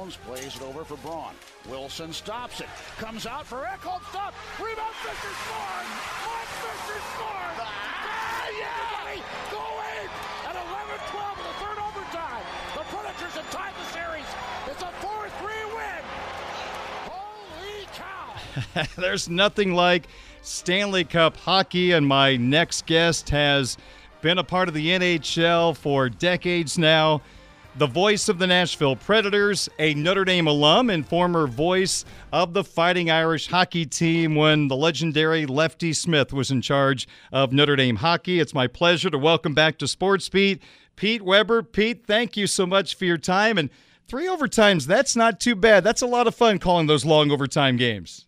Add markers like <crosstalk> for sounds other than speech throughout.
Jones plays it over for Braun. Wilson stops it. Comes out for Ekholm. Stop. Rebound. Fisher scores. Mike Fisher scores. Ah, yeah! Going at 11-12 in the third overtime. The Predators have tied the series. It's a 4-3 win. Holy cow! <laughs> There's nothing like Stanley Cup hockey, and my next guest has been a part of the NHL for decades now the voice of the Nashville Predators, a Notre Dame alum and former voice of the Fighting Irish hockey team when the legendary Lefty Smith was in charge of Notre Dame hockey. It's my pleasure to welcome back to Sports Beat Pete Weber. Pete, thank you so much for your time. And three overtimes, that's not too bad. That's a lot of fun calling those long overtime games.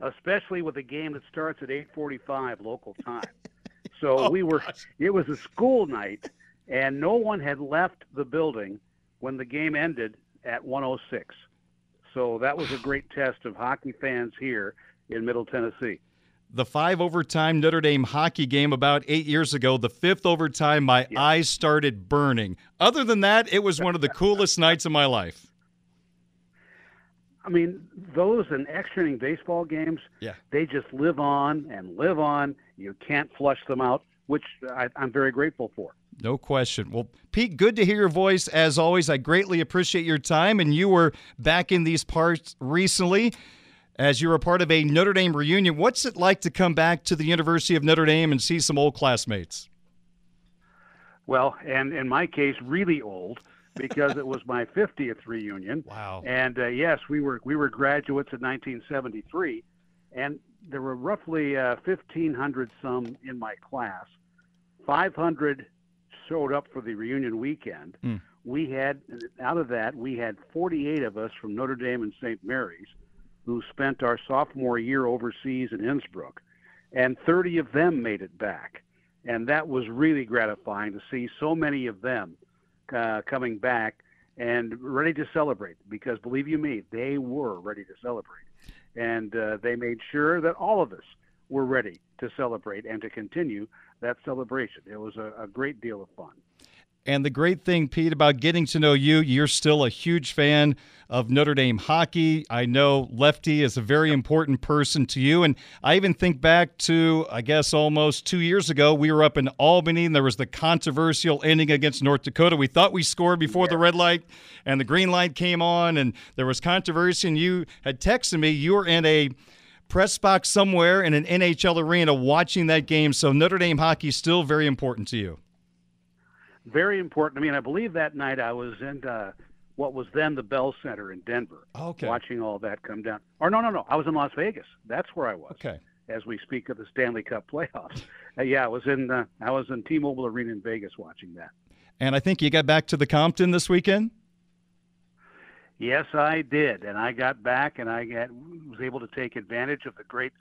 Especially with a game that starts at 8:45 local time. <laughs> So oh, we were gosh. it was a school night and no one had left the building when the game ended at 106. So that was a <sighs> great test of hockey fans here in Middle Tennessee. The five overtime Notre Dame hockey game about eight years ago, the fifth overtime, my yeah. eyes started burning. Other than that, it was one of the <laughs> coolest nights of my life. I mean, those and extra inning baseball games, yeah. they just live on and live on. You can't flush them out, which I, I'm very grateful for. No question. Well, Pete, good to hear your voice as always. I greatly appreciate your time, and you were back in these parts recently as you were part of a Notre Dame reunion. What's it like to come back to the University of Notre Dame and see some old classmates? Well, and in my case, really old because it was my 50th reunion. <laughs> Wow! And uh, yes, we were we were graduates in 1973, and there were roughly uh, 1,500 some in my class. 500 showed up for the reunion weekend. Mm. We had, out of that, we had 48 of us from Notre Dame and St. Mary's who spent our sophomore year overseas in Innsbruck, and 30 of them made it back. And that was really gratifying to see so many of them uh, coming back and ready to celebrate because believe you me, they were ready to celebrate. And uh, they made sure that all of us were ready to celebrate and to continue that celebration. It was a, a great deal of fun. And the great thing, Pete, about getting to know you, you're still a huge fan of Notre Dame hockey. I know Lefty is a very important person to you. And I even think back to, I guess, almost two years ago, we were up in Albany and there was the controversial ending against North Dakota. We thought we scored before the red light and the green light came on, and there was controversy. And you had texted me, you were in a press box somewhere in an NHL arena watching that game. So Notre Dame hockey is still very important to you. Very important. I mean, I believe that night I was in uh, what was then the Bell Center in Denver, okay. watching all that come down. Or no, no, no, I was in Las Vegas. That's where I was. Okay. As we speak of the Stanley Cup playoffs, <laughs> uh, yeah, I was in uh, I was in T-Mobile Arena in Vegas watching that. And I think you got back to the Compton this weekend. Yes, I did, and I got back, and I got, was able to take advantage of the great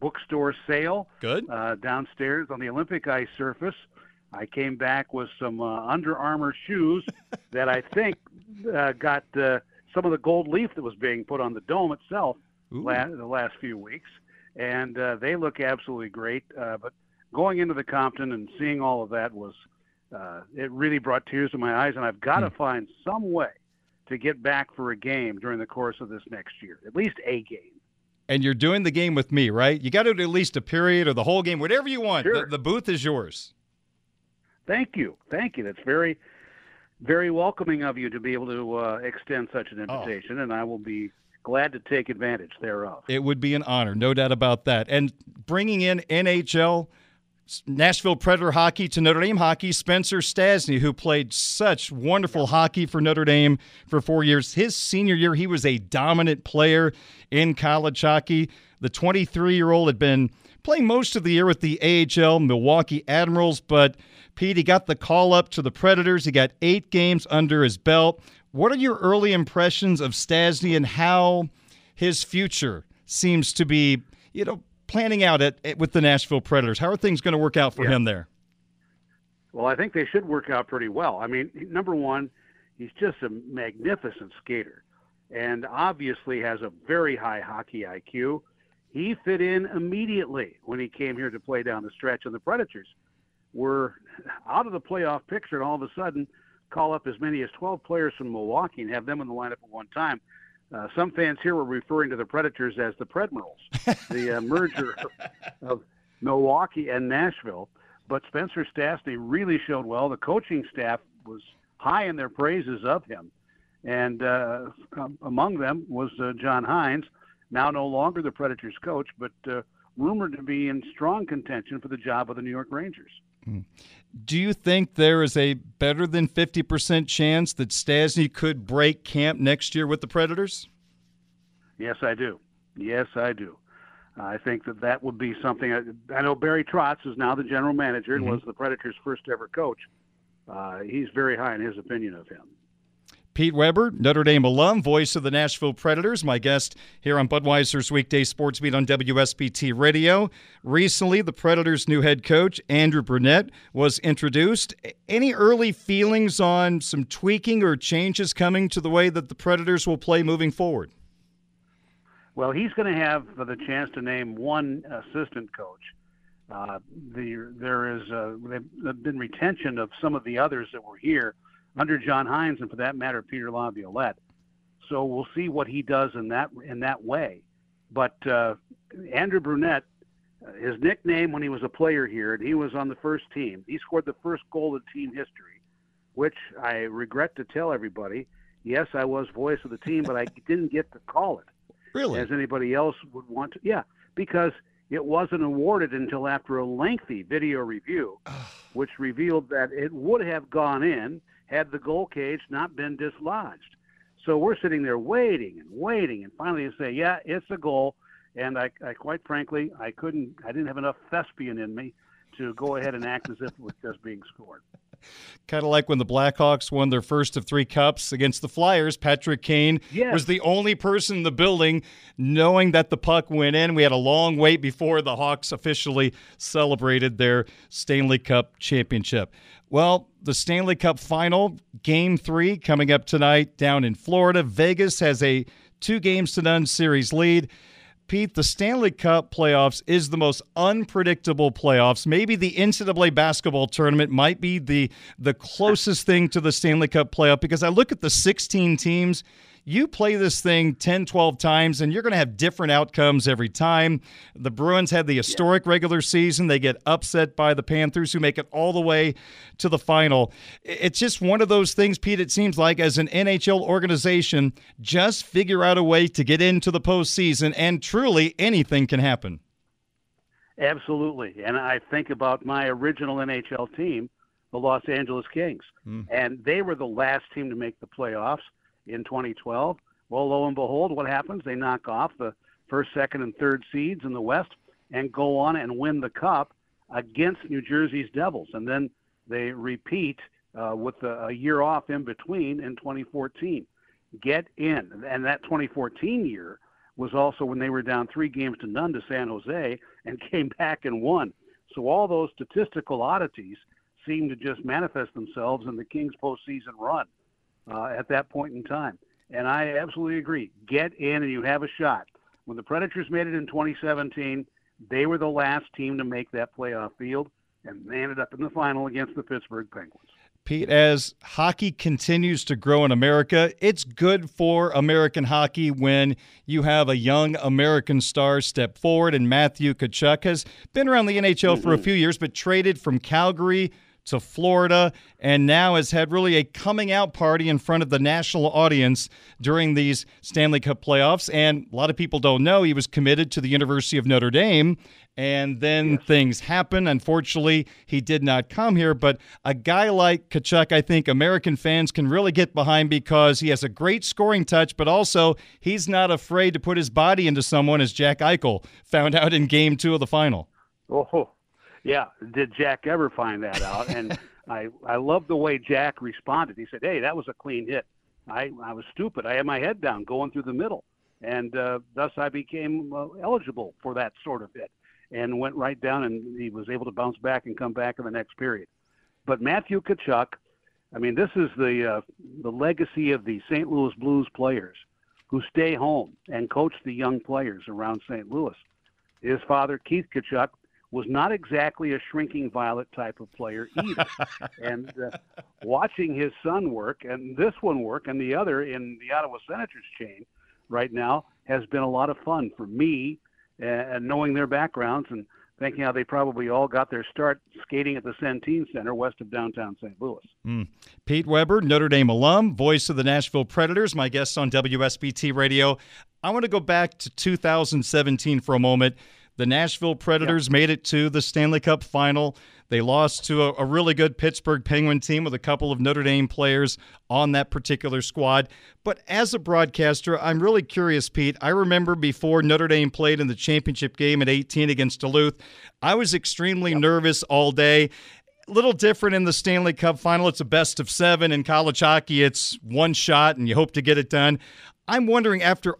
bookstore sale. Good. Uh, downstairs on the Olympic ice surface, I came back with some uh, Under Armour shoes <laughs> that I think uh, got uh, some of the gold leaf that was being put on the dome itself last, the last few weeks, and uh, they look absolutely great. Uh, but going into the Compton and seeing all of that was uh, it really brought tears to my eyes, and I've got to hmm. find some way to get back for a game during the course of this next year, at least a game. And you're doing the game with me, right? You got to do at least a period or the whole game, whatever you want. Sure. The, the booth is yours. Thank you, thank you. That's very, very welcoming of you to be able to uh, extend such an oh. invitation, oh. and I will be glad to take advantage thereof. It would be an honor, no doubt about that. And bringing in NHL Nashville Predator hockey to Notre Dame hockey. Spencer Stastny, who played such wonderful hockey for Notre Dame for four years. His senior year, he was a dominant player in college hockey. The 23 year old had been playing most of the year with the AHL Milwaukee Admirals, but Pete, he got the call up to the Predators. He got eight games under his belt. What are your early impressions of Stastny and how his future seems to be, you know, planning out at, at with the Nashville Predators? How are things going to work out for Yeah. him there? Well, I think they should work out pretty well. I mean, number one, he's just a magnificent skater and obviously has a very high hockey IQ. He fit in immediately when he came here to play down the stretch, and the Predators were out of the playoff picture, and all of a sudden call up as many as 12 players from Milwaukee and have them in the lineup at one time. Uh, some fans here were referring to the Predators as the Predmirals, the uh, <laughs> merger of Milwaukee and Nashville. But Spencer Stastny really showed well. The coaching staff was high in their praises of him, and uh, um, among them was uh, John Hynes, now no longer the Predators coach, but uh, rumored to be in strong contention for the job of the New York Rangers. Do you think there is a better than 50% chance that Stastny could break camp next year with the Predators? Yes, I do. Yes, I do. I think that that would be something. I, I know Barry Trotz is now the general manager and was the Predators' first ever coach. Uh, he's very high in his opinion of him. Pete Weber, Notre Dame alum, voice of the Nashville Predators, my guest here on Budweiser's weekday sports beat on WSBT Radio. Recently, the Predators' new head coach, Andrew Brunette, was introduced. Any early feelings on some tweaking or changes coming to the way that the Predators will play moving forward? Well, he's going to have the chance to name one assistant coach. Uh, the, there is uh, been retention of some of the others that were here under John Hynes, and for that matter, Peter Laviolette. So we'll see what he does in that in that way. But uh, Andrew Brunette, his nickname when he was a player here, and he was on the first team. He scored the first goal in team history, which I regret to tell everybody. Yes, I was voice of the team, but I <laughs> didn't get to call it Really? as anybody else would want to. Yeah, because it wasn't awarded until after a lengthy video review, <sighs> which revealed that it would have gone in had the goal cage not been dislodged. So we're sitting there waiting and waiting, and finally they say, "Yeah, it's a goal." And I, I quite frankly, I couldn't, I didn't have enough thespian in me to go ahead and act as if it was just being scored. <laughs> Kind of like when the Blackhawks won their first of three cups against the Flyers. Patrick Kane Yes. was the only person in the building knowing that the puck went in. We had a long wait before the Hawks officially celebrated their Stanley Cup championship. Well, the Stanley Cup final, game three, coming up tonight down in Florida. Vegas has a two games to none series lead. Pete, the Stanley Cup playoffs is the most unpredictable playoffs. Maybe the NCAA basketball tournament might be the the closest thing to the Stanley Cup playoff because I look at the 16 teams. You play this thing 10, 12 times, and you're going to have different outcomes every time. The Bruins had the historic regular season. They get upset by the Panthers, who make it all the way to the final. It's just one of those things, Pete, it seems like, as an NHL organization, just figure out a way to get into the postseason, and truly anything can happen. Absolutely. And I think about my original NHL team, the Los Angeles Kings. Hmm. And they were the last team to make the playoffs in 2012. Well, lo and behold, what happens? They knock off the first, second, and third seeds in the West and go on and win the Cup against New Jersey's Devils. And then they repeat uh, with a, a year off in between in 2014. Get in. And that 2014 year was also when they were down three games to none to San Jose and <laughs> came back and won. So all those statistical oddities seem to just manifest themselves in the Kings postseason run uh, at that point in time. And I absolutely agree. Get in and you have a shot. When the Predators made it in 2017, they were the last team to make that playoff field, and they ended up in the final against the Pittsburgh Penguins. Pete, as hockey continues to grow in America, it's good for American hockey when you have a young American star step forward. And Matthew Tkachuk has been around the NHL for a few years, but traded from Calgary to Florida, and now has had really a coming out party in front of the national audience during these Stanley Cup playoffs. And a lot of people don't know he was committed to the University of Notre Dame. And then things happen. Unfortunately, he did not come here. But a guy like Tkachuk, I think American fans can really get behind because he has a great scoring touch, but also he's not afraid to put his body into someone, as Jack Eichel found out in game two of the final. Oh, yeah. Did Jack ever find that out? And <laughs> I I love the way Jack responded. He said, "Hey, that was a clean hit. I I was stupid. I had my head down going through the middle, and uh, thus I became uh, eligible for that sort of hit." And went right down, and he was able to bounce back and come back in the next period. But Matthew Tkachuk, I mean, this is the uh, the legacy of the St. Louis Blues players who stay home and coach the young players around St. Louis. His father, Keith Tkachuk, was not exactly a shrinking violet type of player either. <laughs> and uh, watching his son work and this one work and the other in the Ottawa Senators chain right now has been a lot of fun for me and knowing their backgrounds and thinking how they probably all got their start skating at the Centene Center west of downtown St. Louis. Mm. Pete Weber, Notre Dame alum, voice of the Nashville Predators, my guest on WSBT Radio. I want to go back to 2017 for a moment. The Nashville Predators yeah. made it to the Stanley Cup final. They lost to a, a, really good Pittsburgh Penguin team with a couple of Notre Dame players on that particular squad. But as a broadcaster, I'm really curious, Pete. I remember before Notre Dame played in the championship game at 18 against Duluth, I was extremely yep. nervous all day A little different in the Stanley Cup final. It's a best of seven. In college hockey, it's one shot and you hope to get it done. I'm wondering, after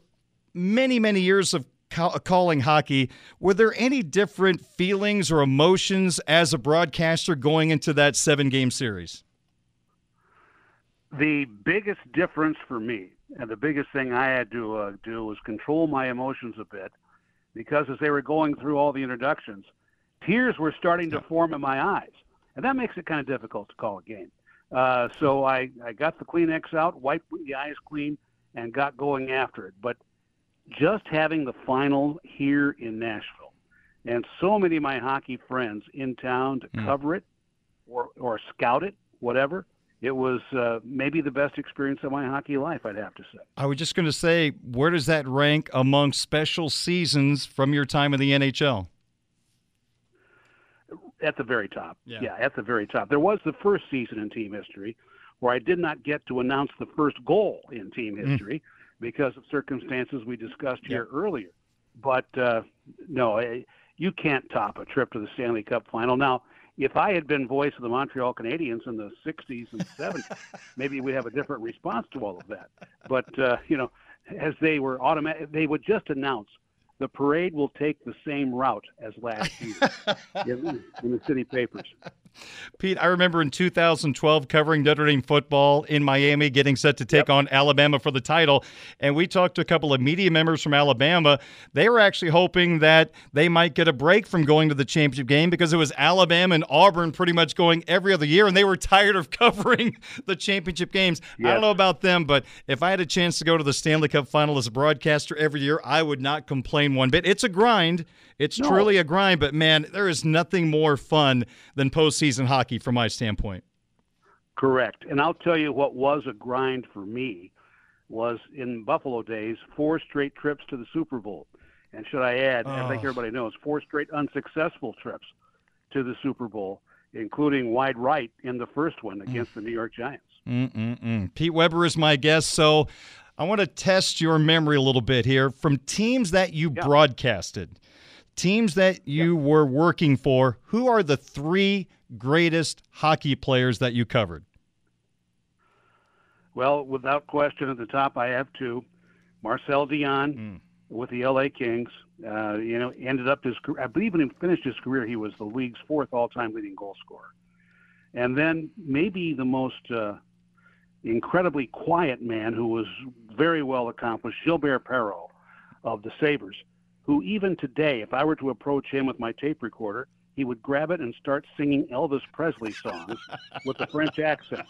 many, many years of calling hockey, were there any different feelings or emotions as a broadcaster going into that seven game series? The biggest difference for me, and the biggest thing I had to uh, do was control my emotions a bit, because as they were going through all the introductions, tears were starting to form in my eyes, and that makes it kind of difficult to call a game. Uh, so I, I got the Kleenex out, wiped the eyes clean, and got going after it. But just having the final here in Nashville and so many of my hockey friends in town to mm. cover it or, or scout it, whatever. It was uh, maybe the best experience of my hockey life, I'd have to say. I was just going to say, where does that rank among special seasons from your time in the NHL? At the very top. Yeah. yeah, at the very top. There was the first season in team history where I did not get to announce the first goal in team hmm. history. Mm because of circumstances we discussed here yep. earlier. But uh, no, you can't top a trip to the Stanley Cup final. Now, if I had been voice of the Montreal Canadiens in the 60s and 70s, <laughs> maybe we'd have a different response to all of that. But, uh, you know, as they were automatic, they would just announce the parade will take the same route as last year <laughs> in, in the city papers. Pete, I remember in 2012 covering Notre Dame football in Miami, getting set to take yep. on Alabama for the title. And we talked to a couple of media members from Alabama. They were actually hoping that they might get a break from going to the championship game because it was Alabama and Auburn pretty much going every other year, and they were <laughs> tired of covering the championship games. Yes. I don't know about them, but if I had a chance to go to the Stanley Cup final as a broadcaster every year, I would not complain one bit. It's a grind. It's no. truly a grind, but man, there is nothing more fun than postseason hockey from my standpoint. Correct. And I'll tell you what was a grind for me was in Buffalo days, four straight trips to the Super Bowl. And should I add, oh. I think everybody knows, four straight unsuccessful trips to the Super Bowl, including wide right in the first one against mm. the New York Giants. Mm-mm-mm. Pete Weber is my guest. So I want to test your memory a little bit here from teams that you yeah. broadcasted teams that you yep. were working for, who are the three greatest hockey players that you covered? Well, without question, at the top, I have two. Marcel Dionne mm. with the LA Kings. Uh, you know, ended up his I believe when he finished his career, he was the league's fourth all-time leading goal scorer. And then maybe the most uh, incredibly quiet man who was very well accomplished, Gilbert Perreault of the Sabres who even today, if I were to approach him with my tape recorder, he would grab it and start singing Elvis Presley songs with a French accent.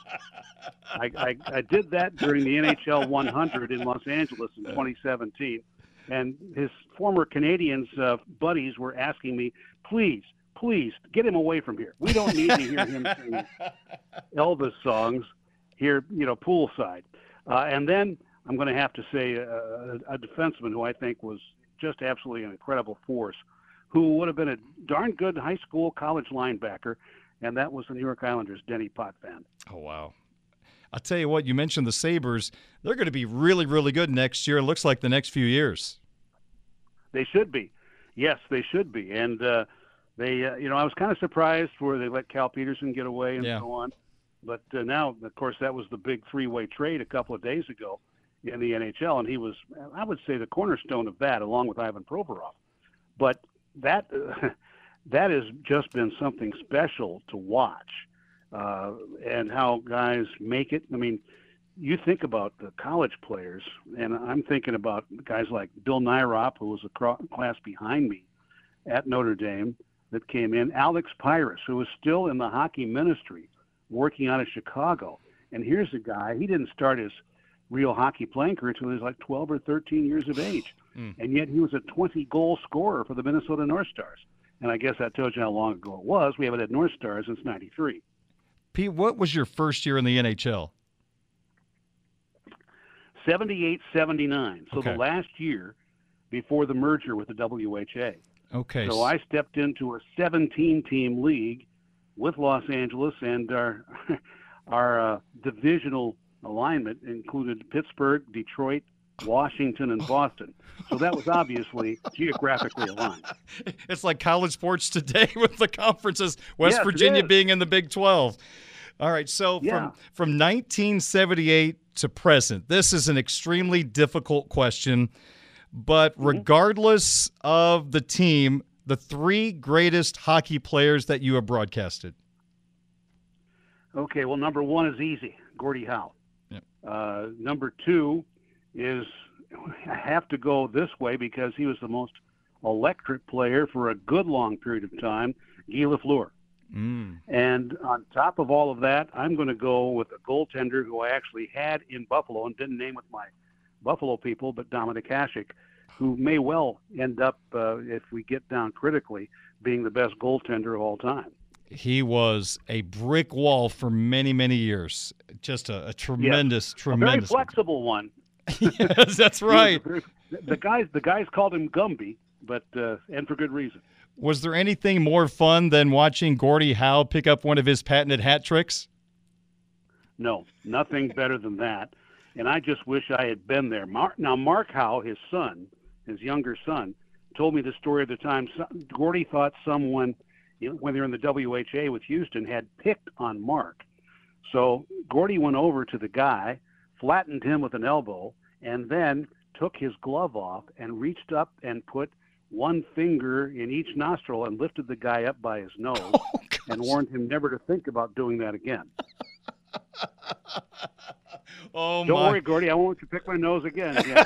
I, I, I, did that during the NHL 100 in Los Angeles in 2017, and his former Canadiens uh, buddies were asking me, please, please get him away from here. We don't need to hear him sing Elvis songs here, you know, poolside. Uh, and then I'm going to have to say uh, a defenseman who I think was just absolutely an incredible force who would have been a darn good high school, college linebacker, and that was the New York Islanders' Denis Potvin. Oh, wow. I'll tell you what, you mentioned the Sabres. They're going to be really, really good next year. It looks like the next few years. They should be. Yes, they should be. And uh, they, uh, you know, I was kind of surprised where they let Cal Petersen get away and Yeah. so on. But uh, now, of course, that was the big three-way trade a couple of days ago in the NHL, and he was, I would say, the cornerstone of that, along with Ivan Provorov. But that <laughs> that has just been something special to watch, uh, and how guys make it. I mean, you think about the college players, and I'm thinking about guys like Bill Nyrop, who was a class behind me at Notre Dame that came in, Alex Pirus, who was still in the hockey ministry working out of Chicago. And here's a guy, he didn't start his real hockey playing career until he was like 12 or 13 years of age. And yet he was a 20 goal scorer for the Minnesota North Stars. And I guess that tells you how long ago it was. We haven't had North Stars since 93. Pete, what was your first year in the NHL? 78 79. So Okay. the last year before the merger with the WHA. Okay. So I stepped into a 17 team league with Los Angeles, and our <laughs> our uh, divisional alignment included Pittsburgh, Detroit, Washington, and Boston. So that was obviously geographically aligned. <laughs> it's like college sports today <laughs> with the conferences, West Yes, Virginia being in the Big 12. All right, so Yeah. from from 1978 to present, this is an extremely difficult question, but Mm-hmm. regardless of the team, the three greatest hockey players that you have broadcasted. Okay, well, number one is easy, Gordie Howe. Uh, number two is I have to go this way because he was the most electric player for a good long period of time, Guy Lafleur. Mm. And on top of all of that, I'm going to go with a goaltender who I actually had in Buffalo and didn't name with my Buffalo people, but Dominik Hasek, who may well end up, uh, if we get down critically, being the best goaltender of all time. He was a brick wall for many, many years. Just a, a tremendous, A very flexible one. <laughs> yes, that's right. The the guys, the guys called him Gumby, but uh, and for good reason. Was there anything more fun than watching Gordie Howe pick up one of his patented hat tricks? No, nothing better than that. And I just wish I had been there. Mark, now, Mark Howe, his son, his younger son, told me the story of the time Gordie thought someone, you know, when they were in the WHA with Houston, had picked on Mark. So Gordie went over to the guy, flattened him with an elbow, and then took his glove off and reached up and put one finger in each nostril and lifted the guy up by his nose <laughs> oh, and warned him never to think about doing that again. <laughs> Oh Don't my! worry, Gordie. I won't let you pick my nose again. <laughs>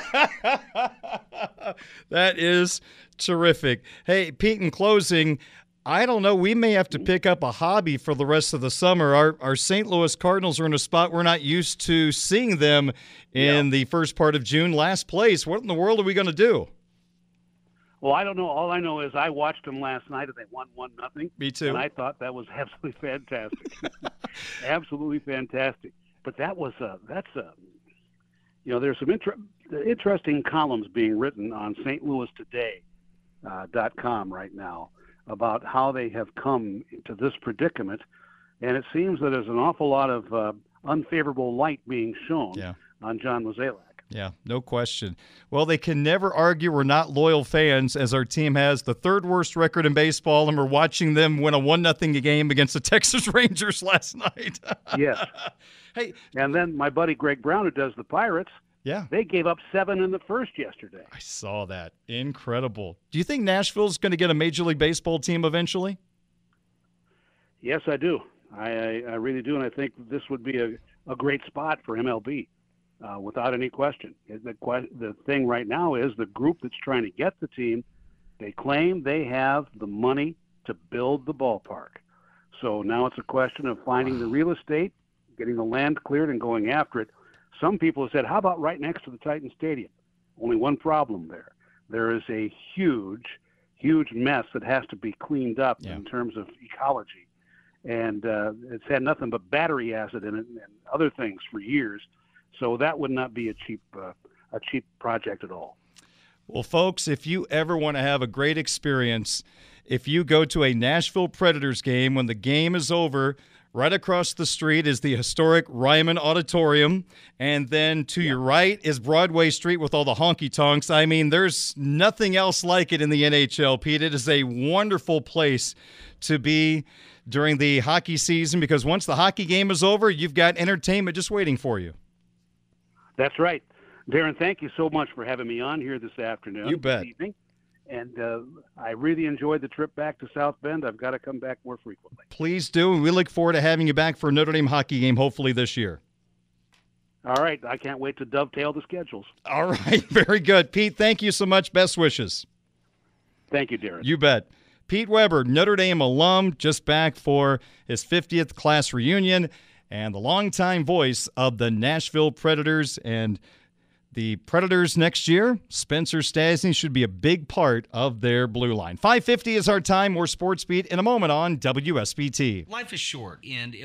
That is terrific. Hey, Pete, in closing, I don't know. We may have to pick up a hobby for the rest of the summer. Our, our St. Louis Cardinals are in a spot we're not used to seeing them in the first part of June, last place. What in the world are we going to do? well, I don't know. All I know is I watched them last night and they won one nothing. Me too. And I thought that was <laughs> absolutely fantastic. <laughs> absolutely fantastic. But that was a that's a you know there's some inter- interesting columns being written on St. Louis Today uh, dot com right now about how they have come to this predicament, and it seems that there's an awful lot of uh, unfavorable light being shown Yeah. on John Mozeliak. Yeah, no question. Well, they can never argue we're not loyal fans as our team has the third worst record in baseball, and we're watching them win a one nothing game against the <laughs> Texas Rangers last night. <laughs> Yes. hey, And then my buddy Greg Brown, who does the Pirates, yeah, they gave up seven in the first yesterday. I saw that. Incredible. Do you think Nashville's going to get a Major League Baseball team eventually? Yes, I do. I, I, I really do, and I think this would be a, a great spot for MLB, uh, without any question. The, the thing right now is the group that's trying to get the team, they claim they have the money to build the ballpark. So now it's a question of finding the real estate, getting the land cleared, and going after it. Some people have said, how about right next to the Titan Stadium? Only one problem there. There is a huge, huge mess that has to be cleaned up Yeah. in terms of ecology. And uh, it's had nothing but battery acid in it and other things for years. So that would not be a cheap, uh, a cheap project at all. Well, folks, if you ever want to have a great experience, if you go to a Nashville Predators game when the game is over, Right across the street is the historic Ryman Auditorium. And then to your right is Broadway Street with all the honky tonks. I mean, there's nothing else like it in the NHL, Pete. It is a wonderful place to be during the hockey season because once the hockey game is over, you've got entertainment just waiting for you. That's right. Darin, thank you so much for having me on here this afternoon. You bet. Evening. And uh, I really enjoyed the trip back to South Bend. I've got to come back more frequently. Please do. And we look forward to having you back for a Notre Dame hockey game, hopefully this year. All right. I can't wait to dovetail the schedules. All <laughs> right. Very good. Pete, thank you so much. Best wishes. Thank you, Darin. You bet. Pete Weber, Notre Dame alum, just back for his 50th class reunion, and the longtime voice of the Nashville Predators. And the Predators next year, Spencer Stastny should be a big part of their blue line. 550 is our time. More Sports Beat in a moment on WSBT. Life is short, and